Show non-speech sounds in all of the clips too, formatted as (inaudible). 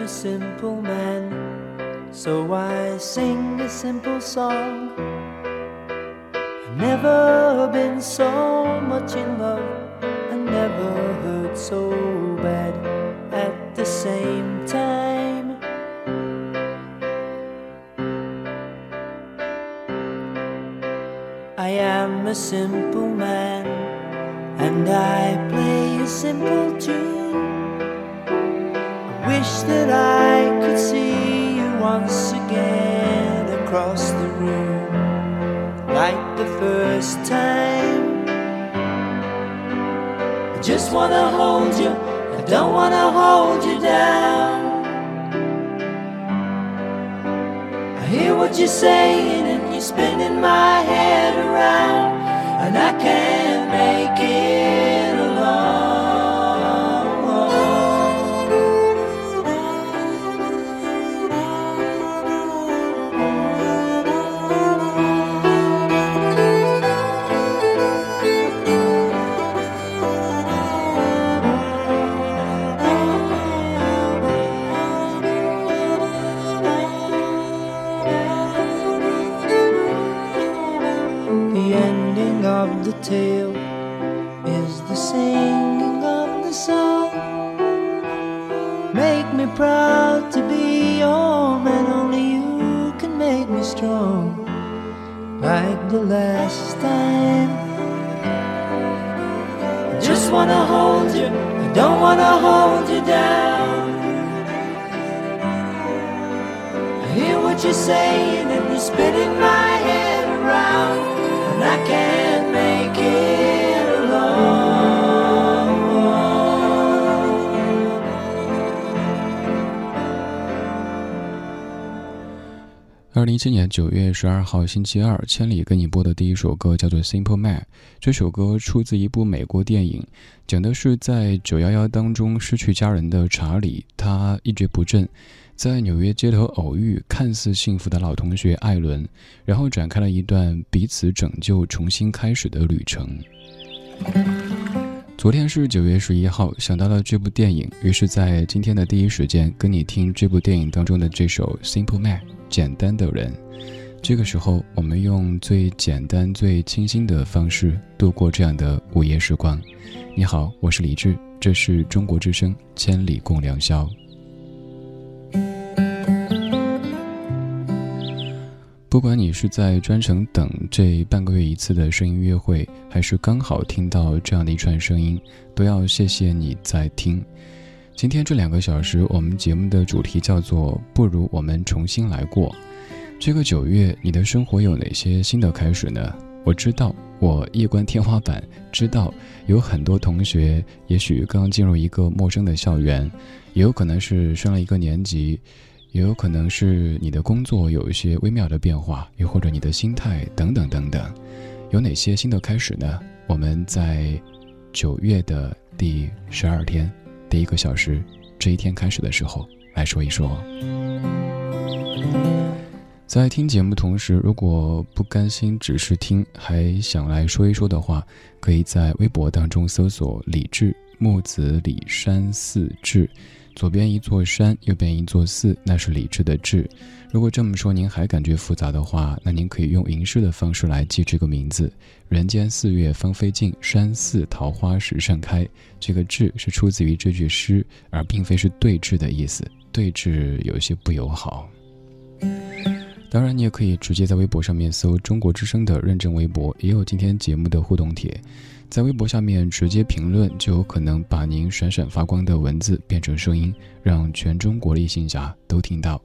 a simple man, so I sing a simple song. I've never been so much in love, I never hurt so bad at the same time. I am a simple man, and I play a simple that I could see you once again across the room, like the first time. I just wanna hold you, I don't wanna hold you down. I hear what you're saying and you're spinning my head around, and I can't 零一七年九月十二号星期二，千里跟你播的第一首歌叫做《Simple Man》。这首歌出自一部美国电影，讲的是在九幺幺当中失去家人的查理，他一蹶不振，在纽约街头偶遇看似幸福的老同学艾伦，然后展开了一段彼此拯救、重新开始的旅程。昨天是九月十一号，想到了这部电影，于是，在今天的第一时间跟你听这部电影当中的这首《Simple Man》。简单的人，这个时候，我们用最简单、最清新的方式度过这样的午夜时光。你好，我是李志，这是中国之声《千里共良宵》。不管你是在专程等这半个月一次的声音约会，还是刚好听到这样的一串声音，都要谢谢你在听。今天这两个小时，我们节目的主题叫做“不如我们重新来过”。这个九月，你的生活有哪些新的开始呢？我知道，我夜观天花板，知道有很多同学也许刚进入一个陌生的校园，也有可能是升了一个年级，也有可能是你的工作有一些微妙的变化，又或者你的心态等等等等，有哪些新的开始呢？我们在九月的第十二天。第一个小时，这一天开始的时候来说一说。在听节目同时，如果不甘心只是听，还想来说一说的话，可以在微博当中搜索“李志木子李山寺志”，左边一座山，右边一座寺，那是理智的智。如果这么说您还感觉复杂的话，那您可以用吟诗的方式来记这个名字：人间四月芳菲尽，山寺桃花始盛开。这个“智”是出自于这句诗，而并非是对峙的意思。对峙有些不友好。当然，你也可以直接在微博上面搜“中国之声”的认证微博，也有今天节目的互动帖，在微博下面直接评论，就有可能把您闪闪发光的文字变成声音，让全中国的异性侠都听到。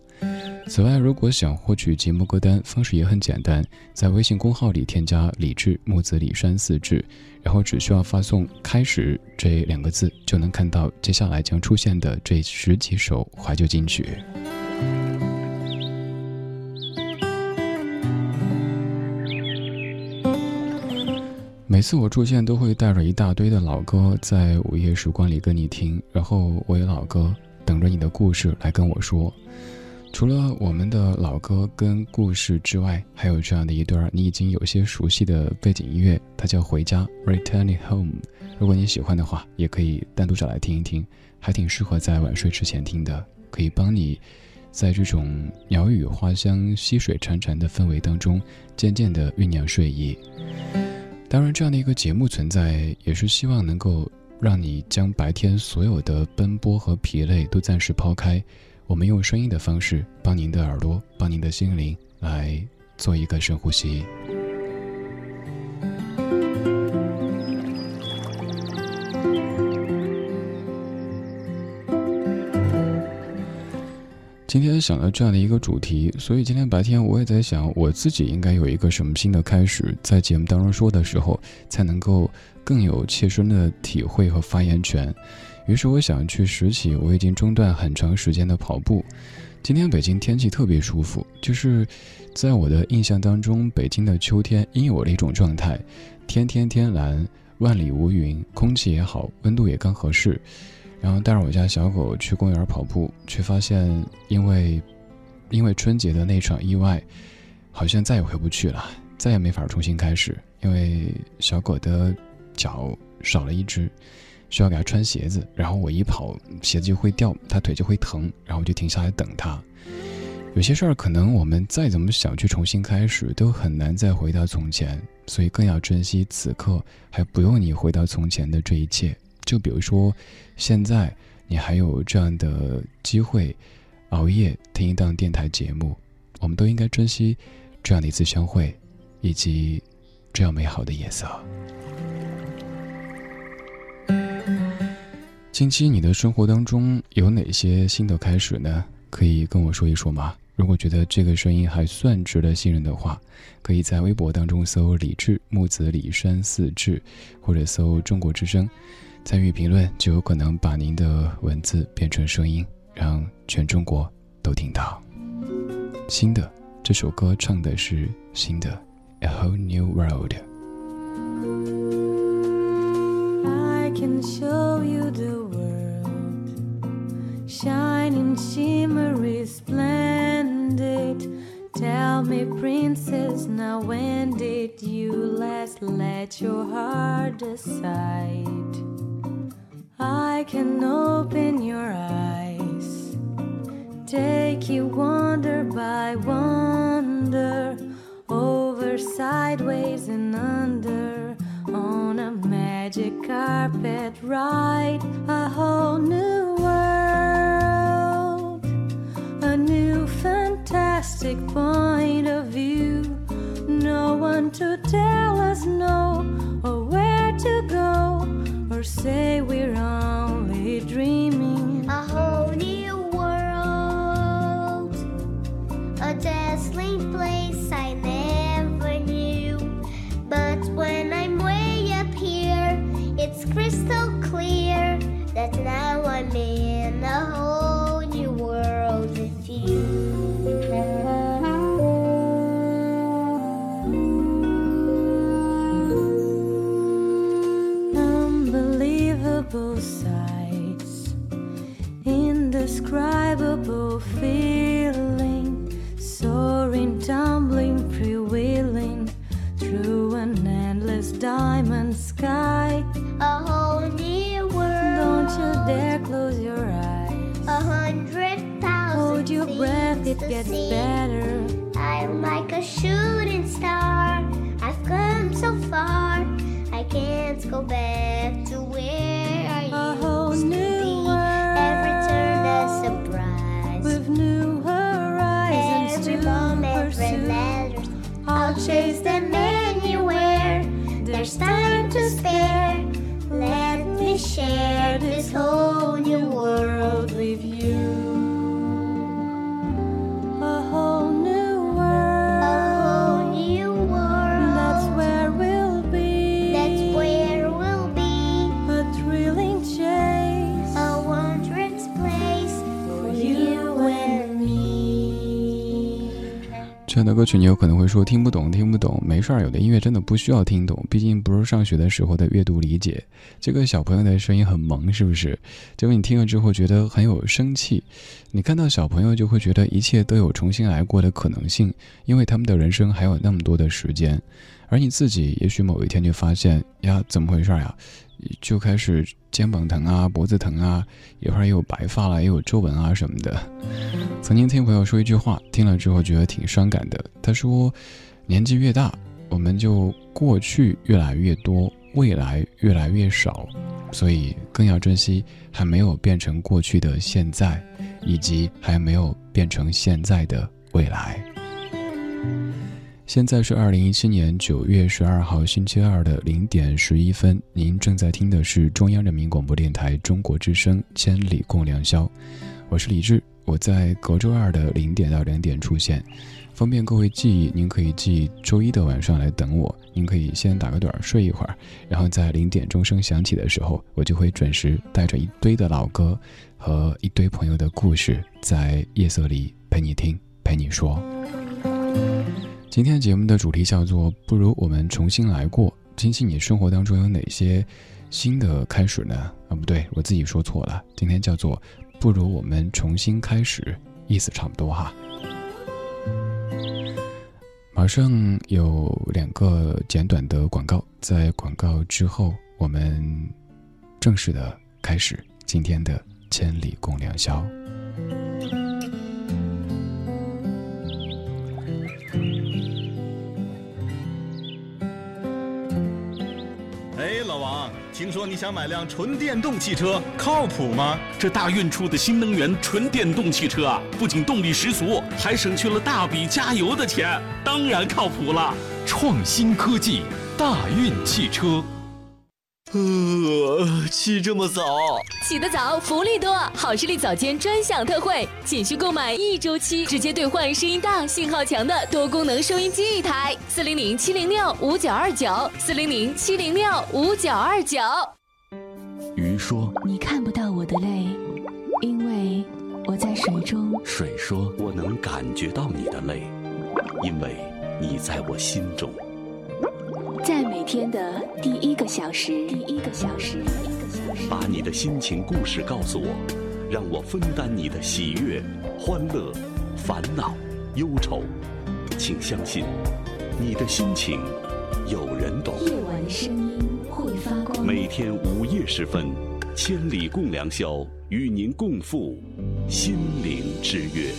此外，如果想获取节目歌单，方式也很简单，在微信公号里添加“李志木子李山四志”，然后只需要发送“开始”这两个字，就能看到接下来将出现的这十几首怀旧金曲。每次我出现，都会带着一大堆的老歌，在午夜时光里跟你听，然后我有老歌等着你的故事来跟我说。除了我们的老歌跟故事之外，还有这样的一段你已经有些熟悉的背景音乐，它叫《回家》（Returning Home）。如果你喜欢的话，也可以单独找来听一听，还挺适合在晚睡之前听的。可以帮你，在这种鸟语花香、溪水潺潺的氛围当中，渐渐地酝酿睡意。当然，这样的一个节目存在，也是希望能够让你将白天所有的奔波和疲累都暂时抛开，我们用声音的方式，帮您的耳朵，帮您的心灵来做一个深呼吸。想了这样的一个主题，所以今天白天我也在想，我自己应该有一个什么新的开始，在节目当中说的时候，才能够更有切身的体会和发言权。于是我想去拾起我已经中断很长时间的跑步。今天北京天气特别舒服，就是在我的印象当中，北京的秋天应有的一种状态：天天天蓝，万里无云，空气也好，温度也刚合适。然后带着我家小狗去公园跑步，却发现因为因为春节的那场意外，好像再也回不去了，再也没法重新开始。因为小狗的脚少了一只，需要给它穿鞋子。然后我一跑，鞋子就会掉，它腿就会疼，然后就停下来等它。有些事儿可能我们再怎么想去重新开始，都很难再回到从前，所以更要珍惜此刻还不用你回到从前的这一切。就比如说，现在你还有这样的机会，熬夜听一档电台节目，我们都应该珍惜这样的一次相会，以及这样美好的夜色。近期你的生活当中有哪些新的开始呢？可以跟我说一说吗？如果觉得这个声音还算值得信任的话，可以在微博当中搜“李志木子李山四志”，或者搜“中国之声”。参与评论，就有可能把您的文字变成声音，让全中国都听到。新的这首歌唱的是新的，A whole new world。I can show you the world, shining, shimmery, splendid. Tell me, princess, now when did you last let your heart decide? I can open your eyes, take you wonder by wonder, over, sideways, and under, on a magic carpet ride, a whole new world, a new fantastic point of view. No one to tell us no can't go back to where I A whole used to new be. world. Every turn a surprise. With new horizons Every to every pursue. letter. I'll chase them anywhere. There's time to spare. Let me share this whole new world with you. 歌曲你有可能会说听不懂，听不懂，没事儿，有的音乐真的不需要听懂，毕竟不是上学的时候的阅读理解。这个小朋友的声音很萌，是不是？结果你听了之后觉得很有生气。你看到小朋友就会觉得一切都有重新来过的可能性，因为他们的人生还有那么多的时间。而你自己也许某一天就发现呀，怎么回事呀？就开始肩膀疼啊，脖子疼啊，一会儿又有白发了，又有皱纹啊什么的。曾经听朋友说一句话，听了之后觉得挺伤感的。他说：“年纪越大，我们就过去越来越多，未来越来越少，所以更要珍惜还没有变成过去的现在，以及还没有变成现在的未来。”现在是二零一七年九月十二号星期二的零点十一分，您正在听的是中央人民广播电台中国之声《千里共良宵》，我是李志，我在隔周二的零点到两点出现，方便各位记忆，您可以记周一的晚上来等我，您可以先打个盹儿睡一会儿，然后在零点钟声响起的时候，我就会准时带着一堆的老歌和一堆朋友的故事，在夜色里陪你听，陪你说。今天节目的主题叫做“不如我们重新来过”。今天你生活当中有哪些新的开始呢？啊，不对，我自己说错了。今天叫做“不如我们重新开始”，意思差不多哈。马上有两个简短的广告，在广告之后，我们正式的开始今天的千里共良宵。你想买辆纯电动汽车，靠谱吗？这大运出的新能源纯电动汽车啊，不仅动力十足，还省去了大笔加油的钱，当然靠谱了。创新科技，大运汽车。呃，起这么早？起得早，福利多！好视力早间专享特惠，仅需购买一周期，直接兑换声音大、信号强的多功能收音机一台。四零零七零六五九二九，四零零七零六五九二九。鱼说：“你看不到我的泪，因为我在水中。”水说：“我能感觉到你的泪，因为你在我心中。”在每天的第一个小时，第一个小时，第一个小时，把你的心情故事告诉我，让我分担你的喜悦、欢乐、烦恼、忧愁。请相信，你的心情有人懂。夜晚声音会发光。每天午夜时分，千里共良宵，与您共赴心灵之约。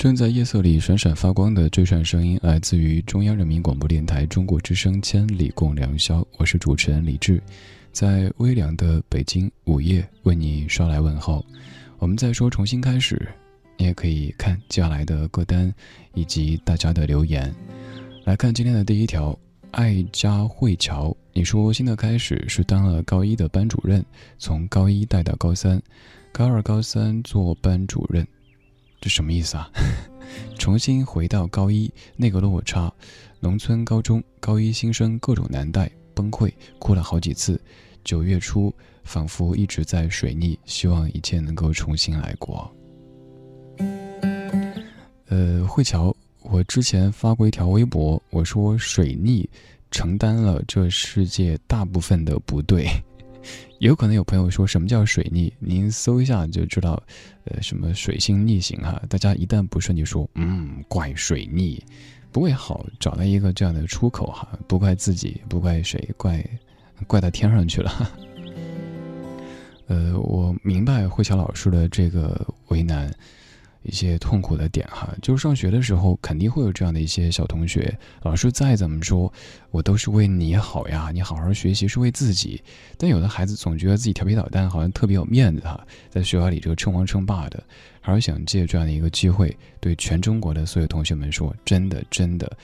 正在夜色里闪闪发光的这串声音，来自于中央人民广播电台中国之声《千里共良宵》，我是主持人李志，在微凉的北京午夜为你捎来问候。我们在说重新开始，你也可以看接下来的歌单以及大家的留言。来看今天的第一条，爱家慧乔，你说新的开始是当了高一的班主任，从高一带到高三，高二、高三做班主任。这什么意思啊？(laughs) 重新回到高一那个落差，农村高中高一新生各种难带，崩溃哭了好几次。九月初，仿佛一直在水逆，希望一切能够重新来过。呃，慧乔，我之前发过一条微博，我说水逆承担了这世界大部分的不对。有可能有朋友说什么叫水逆？您搜一下就知道，呃，什么水星逆行哈。大家一旦不顺就说，嗯，怪水逆，不会好，找到一个这样的出口哈，不怪自己，不怪谁，怪怪到天上去了。(laughs) 呃，我明白慧乔老师的这个为难。一些痛苦的点哈，就是上学的时候肯定会有这样的一些小同学，老师再怎么说，我都是为你好呀，你好好学习是为自己。但有的孩子总觉得自己调皮捣蛋，好像特别有面子哈，在学校里这个称王称霸的，还是想借这样的一个机会，对全中国的所有同学们说，真的真的，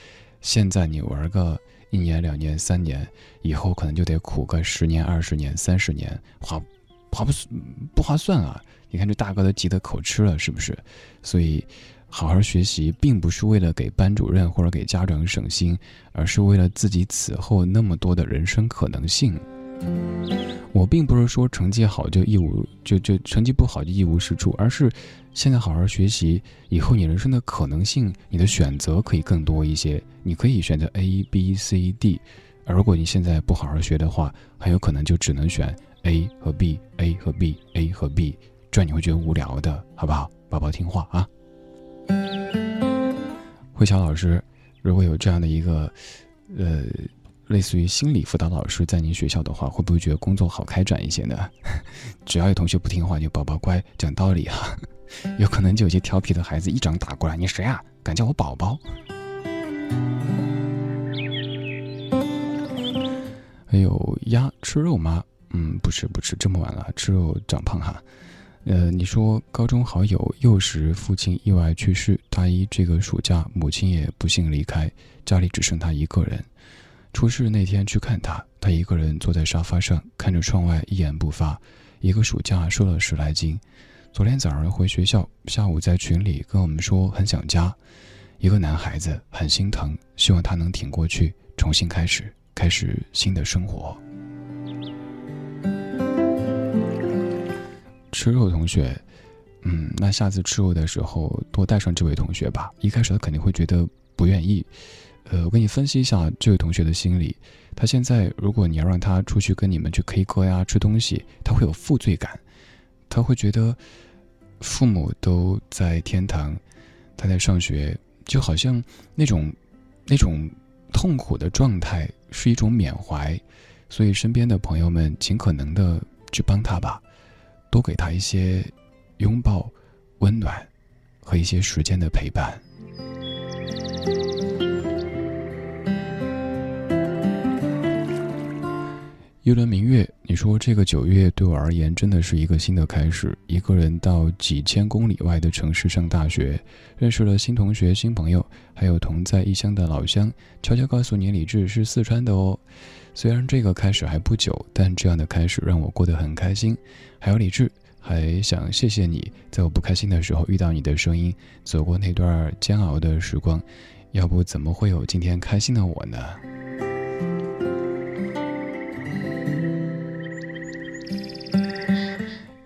现在你玩个一年两年三年，以后可能就得苦个十年二十年三十年，划划不不划算啊。你看这大哥都急得口吃了，是不是？所以，好好学习，并不是为了给班主任或者给家长省心，而是为了自己此后那么多的人生可能性。我并不是说成绩好就一无就就成绩不好就一无是处，而是现在好好学习，以后你人生的可能性，你的选择可以更多一些。你可以选择 A、B、C、D，而如果你现在不好好学的话，很有可能就只能选 A 和 B，A 和 B，A 和 B。这样你会觉得无聊的，好不好？宝宝听话啊！慧乔老师，如果有这样的一个，呃，类似于心理辅导老师在您学校的话，会不会觉得工作好开展一些呢？(laughs) 只要有同学不听话，就宝宝乖，讲道理哈。(laughs) 有可能就有些调皮的孩子一掌打过来，你谁啊？敢叫我宝宝？还有鸭吃肉吗？嗯，不吃不吃，这么晚了吃肉长胖哈。呃，你说高中好友幼时父亲意外去世，大一这个暑假母亲也不幸离开，家里只剩他一个人。出事那天去看他，他一个人坐在沙发上，看着窗外一言不发。一个暑假瘦了十来斤。昨天早上回学校，下午在群里跟我们说很想家。一个男孩子很心疼，希望他能挺过去，重新开始，开始新的生活。吃肉同学，嗯，那下次吃肉的时候多带上这位同学吧。一开始他肯定会觉得不愿意。呃，我给你分析一下这位同学的心理。他现在，如果你要让他出去跟你们去 K 歌呀、吃东西，他会有负罪感，他会觉得父母都在天堂，他在上学。就好像那种那种痛苦的状态是一种缅怀，所以身边的朋友们尽可能的去帮他吧，多给他一些拥抱、温暖和一些时间的陪伴。一轮明月，你说这个九月对我而言真的是一个新的开始。一个人到几千公里外的城市上大学，认识了新同学、新朋友，还有同在异乡的老乡。悄悄告诉你，李志是四川的哦。虽然这个开始还不久，但这样的开始让我过得很开心。还有李志，还想谢谢你，在我不开心的时候遇到你的声音，走过那段煎熬的时光，要不怎么会有今天开心的我呢？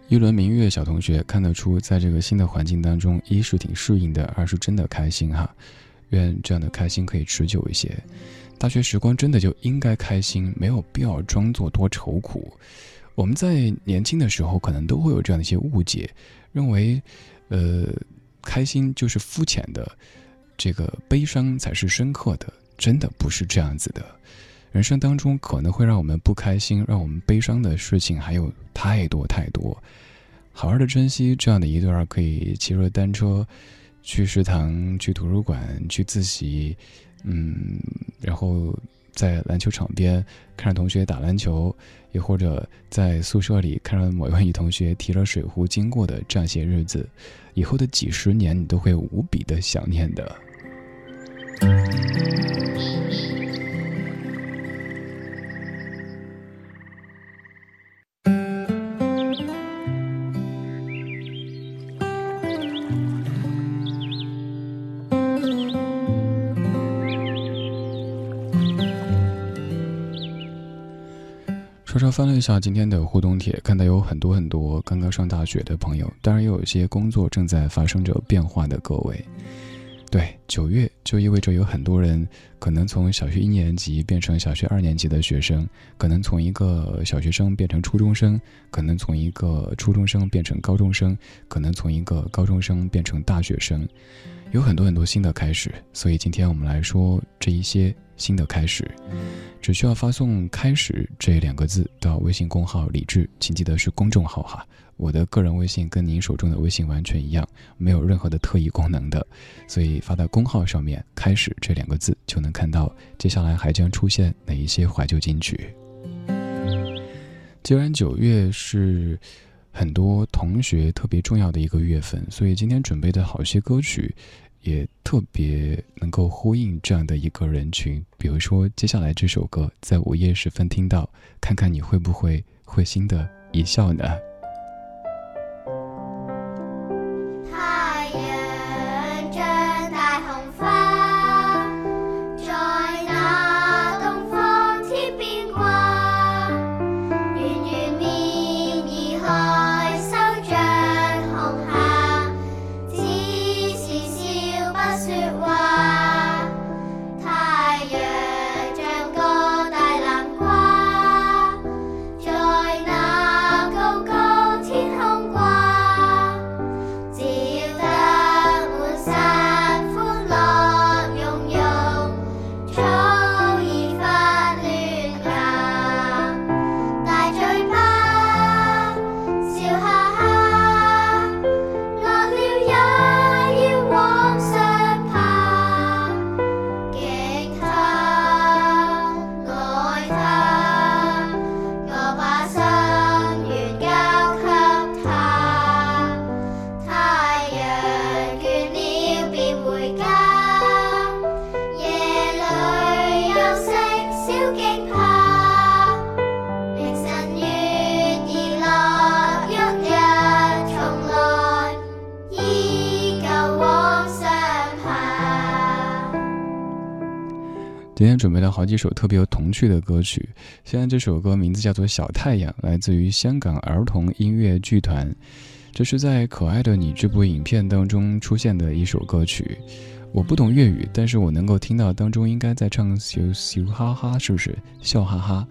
一轮明月，小同学看得出，在这个新的环境当中，一是挺适应的，二是真的开心哈。愿这样的开心可以持久一些。大学时光真的就应该开心，没有必要装作多愁苦。我们在年轻的时候，可能都会有这样的一些误解，认为，呃，开心就是肤浅的，这个悲伤才是深刻的。真的不是这样子的。人生当中可能会让我们不开心、让我们悲伤的事情还有太多太多，好好的珍惜这样的一段可以骑着单车去食堂、去图书馆、去自习，嗯，然后在篮球场边看着同学打篮球，也或者在宿舍里看着某一位女同学提着水壶经过的这样些日子，以后的几十年你都会无比的想念的。翻了一下今天的互动帖，看到有很多很多刚刚上大学的朋友，当然也有一些工作正在发生着变化的各位。对，九月就意味着有很多人可能从小学一年级变成小学二年级的学生，可能从一个小学生变成初中生，可能从一个初中生变成高中生，可能从一个高中生变成大学生，有很多很多新的开始。所以今天我们来说这一些。新的开始，只需要发送“开始”这两个字到微信公号“李智”，请记得是公众号哈。我的个人微信跟您手中的微信完全一样，没有任何的特异功能的，所以发到公号上面“开始”这两个字，就能看到接下来还将出现哪一些怀旧金曲。既然九月是很多同学特别重要的一个月份，所以今天准备的好些歌曲。也特别能够呼应这样的一个人群，比如说接下来这首歌，在午夜时分听到，看看你会不会会心的一笑呢？准备了好几首特别有童趣的歌曲。现在这首歌名字叫做《小太阳》，来自于香港儿童音乐剧团。这是在《可爱的你》这部影片当中出现的一首歌曲。我不懂粤语，但是我能够听到当中应该在唱“羞羞哈哈”，是不是？笑哈哈。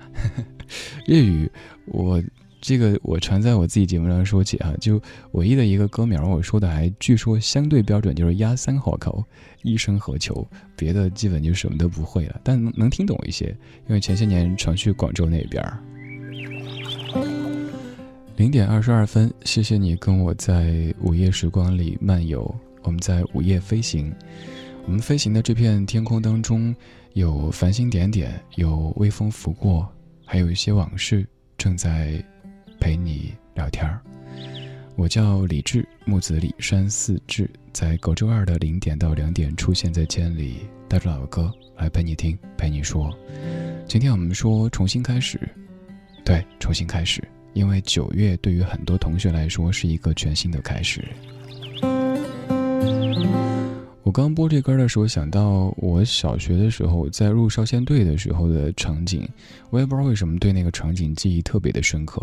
(laughs) 粤语我。这个我常在我自己节目上说起啊，就唯一的一个歌名，我说的还据说相对标准，就是压三好口，一生何求，别的基本就什么都不会了，但能能听懂一些，因为前些年常去广州那边。零点二十二分，谢谢你跟我在午夜时光里漫游，我们在午夜飞行，我们飞行的这片天空当中有繁星点点，有微风拂过，还有一些往事正在。陪你聊天儿，我叫李志，木子李山寺志，在隔周二的零点到两点出现在千里，带着老歌来陪你听，陪你说。今天我们说重新开始，对，重新开始，因为九月对于很多同学来说是一个全新的开始。我刚播这歌的时候，想到我小学的时候在入少先队的时候的场景，我也不知道为什么对那个场景记忆特别的深刻。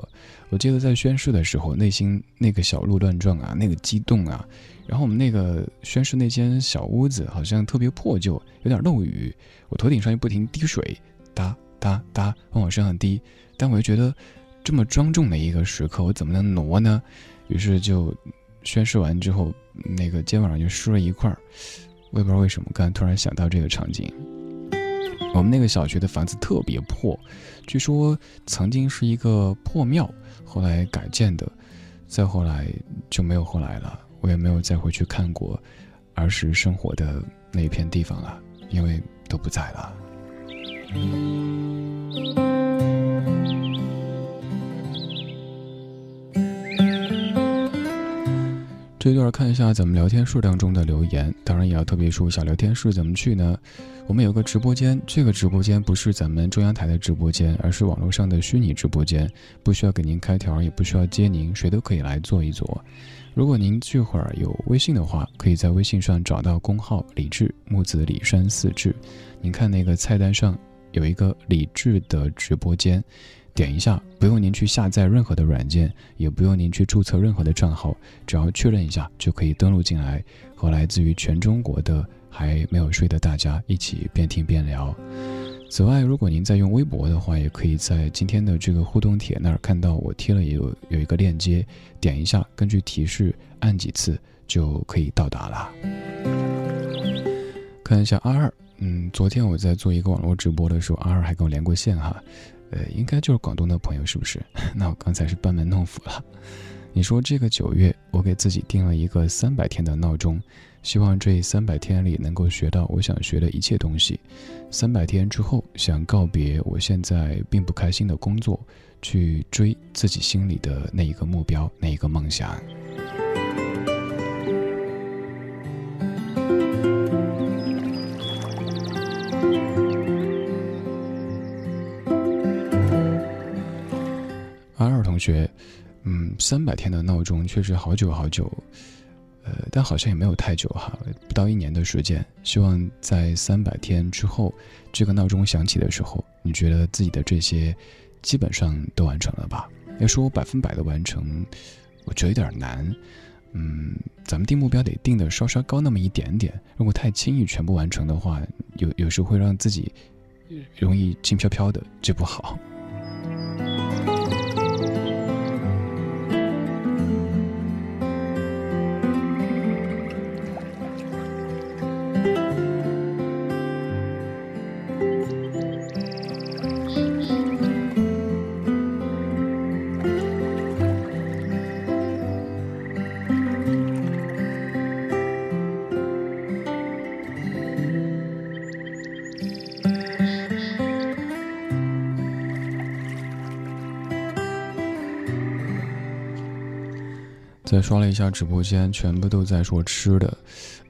我记得在宣誓的时候，内心那个小鹿乱撞啊，那个激动啊。然后我们那个宣誓那间小屋子好像特别破旧，有点漏雨。我头顶上又不停滴水，哒哒哒往我身上滴。但我又觉得这么庄重的一个时刻，我怎么能挪呢？于是就。宣誓完之后，那个肩膀上就湿了一块儿，我也不知道为什么，刚才突然想到这个场景。我们那个小学的房子特别破，据说曾经是一个破庙，后来改建的，再后来就没有后来了，我也没有再回去看过儿时生活的那一片地方了，因为都不在了。这段看一下咱们聊天室当中的留言，当然也要特别说一下聊天室怎么去呢？我们有个直播间，这个直播间不是咱们中央台的直播间，而是网络上的虚拟直播间，不需要给您开条，也不需要接您，谁都可以来坐一坐。如果您这会儿有微信的话，可以在微信上找到公号李志木子李山四志，您看那个菜单上有一个李志的直播间。点一下，不用您去下载任何的软件，也不用您去注册任何的账号，只要确认一下就可以登录进来，和来自于全中国的还没有睡的大家一起边听边聊。此外，如果您在用微博的话，也可以在今天的这个互动帖那儿看到我贴了有有一个链接，点一下，根据提示按几次就可以到达了。看一下阿二，嗯，昨天我在做一个网络直播的时候，阿二还跟我连过线哈。呃，应该就是广东的朋友，是不是？(laughs) 那我刚才是班门弄斧了。你说这个九月，我给自己定了一个三百天的闹钟，希望这三百天里能够学到我想学的一切东西。三百天之后，想告别我现在并不开心的工作，去追自己心里的那一个目标，那一个梦想。同学，嗯，三百天的闹钟确实好久好久，呃，但好像也没有太久哈，不到一年的时间。希望在三百天之后，这个闹钟响起的时候，你觉得自己的这些基本上都完成了吧？要说百分百的完成，我觉得有点难。嗯，咱们定目标得定的稍稍高那么一点点。如果太轻易全部完成的话，有有时会让自己容易轻飘飘的，这不好。再刷了一下直播间，全部都在说吃的。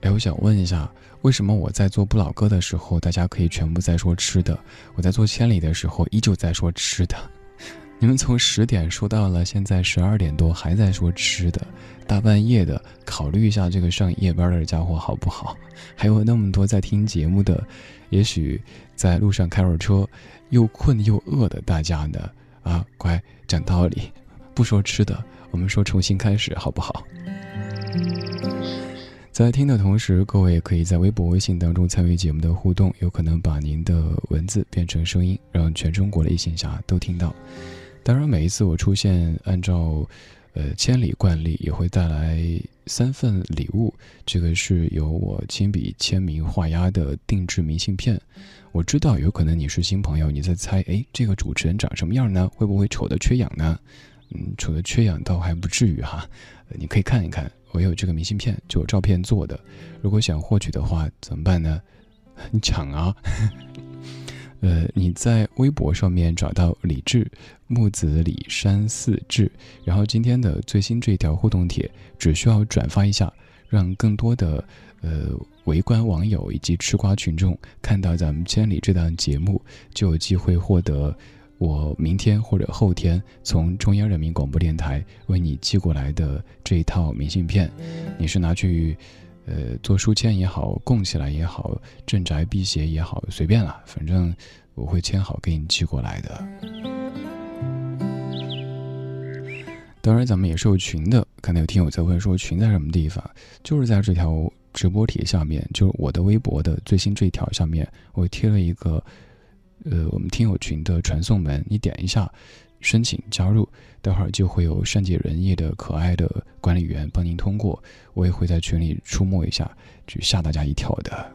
哎，我想问一下，为什么我在做不老歌的时候，大家可以全部在说吃的；我在做千里的时候，依旧在说吃的？(laughs) 你们从十点说到了现在十二点多，还在说吃的，大半夜的，考虑一下这个上夜班的家伙好不好？(laughs) 还有那么多在听节目的，也许在路上开会车，又困又饿的大家呢？啊，乖，讲道理，不说吃的，我们说重新开始好不好？在听的同时，各位也可以在微博、微信当中参与节目的互动，有可能把您的文字变成声音，让全中国的异性侠都听到。当然，每一次我出现，按照呃千里惯例，也会带来三份礼物。这个是由我亲笔签名画押的定制明信片。我知道有可能你是新朋友，你在猜，哎，这个主持人长什么样呢？会不会丑的缺氧呢？嗯，除了缺氧倒还不至于哈。你可以看一看。我有这个明信片，就照片做的。如果想获取的话，怎么办呢？你 (laughs) 抢啊！(laughs) 呃，你在微博上面找到李志木子李山四志，然后今天的最新这条互动帖，只需要转发一下，让更多的呃围观网友以及吃瓜群众看到咱们千里这档节目，就有机会获得。我明天或者后天从中央人民广播电台为你寄过来的这一套明信片，你是拿去，呃，做书签也好，供起来也好，镇宅辟邪也好，随便了，反正我会签好给你寄过来的。当然，咱们也是有群的，刚才有听友在问说群在什么地方，就是在这条直播帖下面，就是我的微博的最新这一条下面，我贴了一个。呃，我们听友群的传送门，你点一下，申请加入，待会儿就会有善解人意的可爱的管理员帮您通过。我也会在群里出没一下，去吓大家一跳的。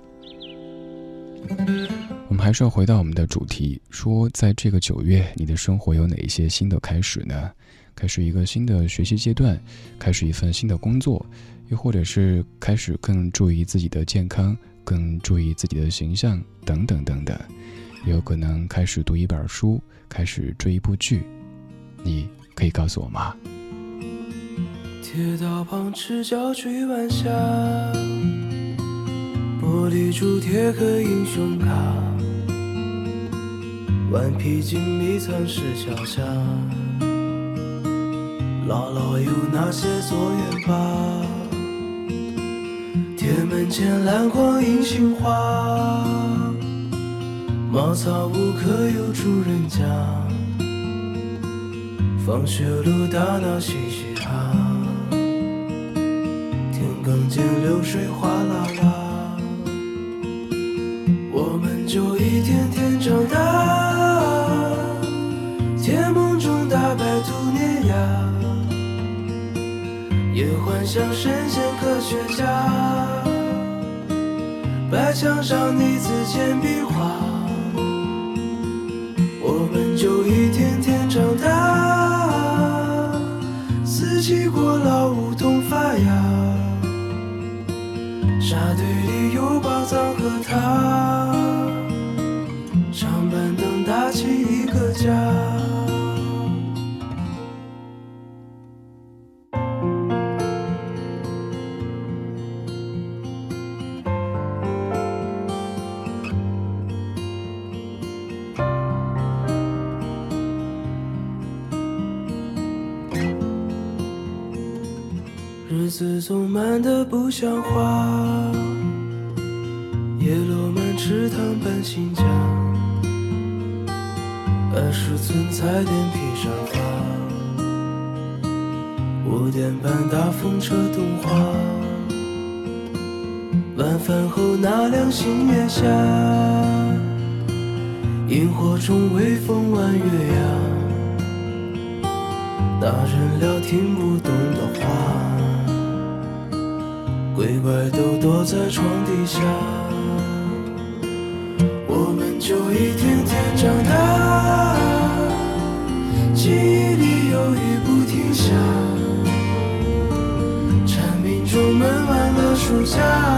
我们还是要回到我们的主题，说在这个九月，你的生活有哪一些新的开始呢？开始一个新的学习阶段，开始一份新的工作，又或者是开始更注意自己的健康，更注意自己的形象，等等等等。也有可能开始读一本书，开始追一部剧，你可以告诉我吗？铁道旁赤脚追晚霞，玻璃珠铁壳英雄卡，顽皮筋迷藏石桥下，姥姥有那些作业本？铁门前篮筐银杏花。茅草屋可有住人家？放学路打闹嘻嘻哈，田埂间流水哗啦啦，我们就一天天长大，甜梦中打败兔碾压，也幻想神仙科学家，白墙上泥字简笔画。和他，长板凳搭起一个家。日子总慢得不像话，存在电梯上发，五点半大风车动画，晚饭后那凉星月下，萤火虫微风弯月牙，大人聊听不懂的话。鬼怪都躲在床底下，我们就一天暑假，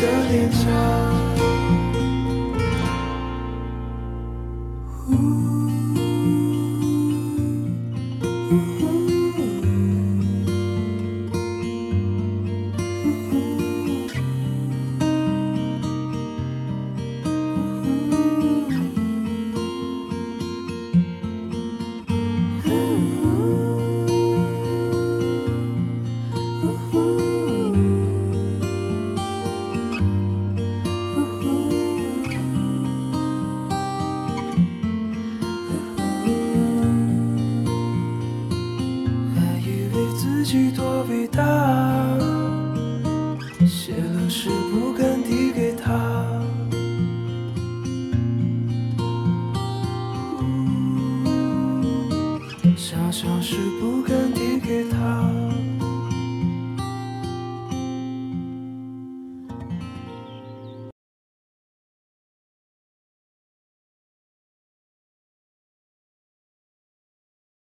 的脸颊。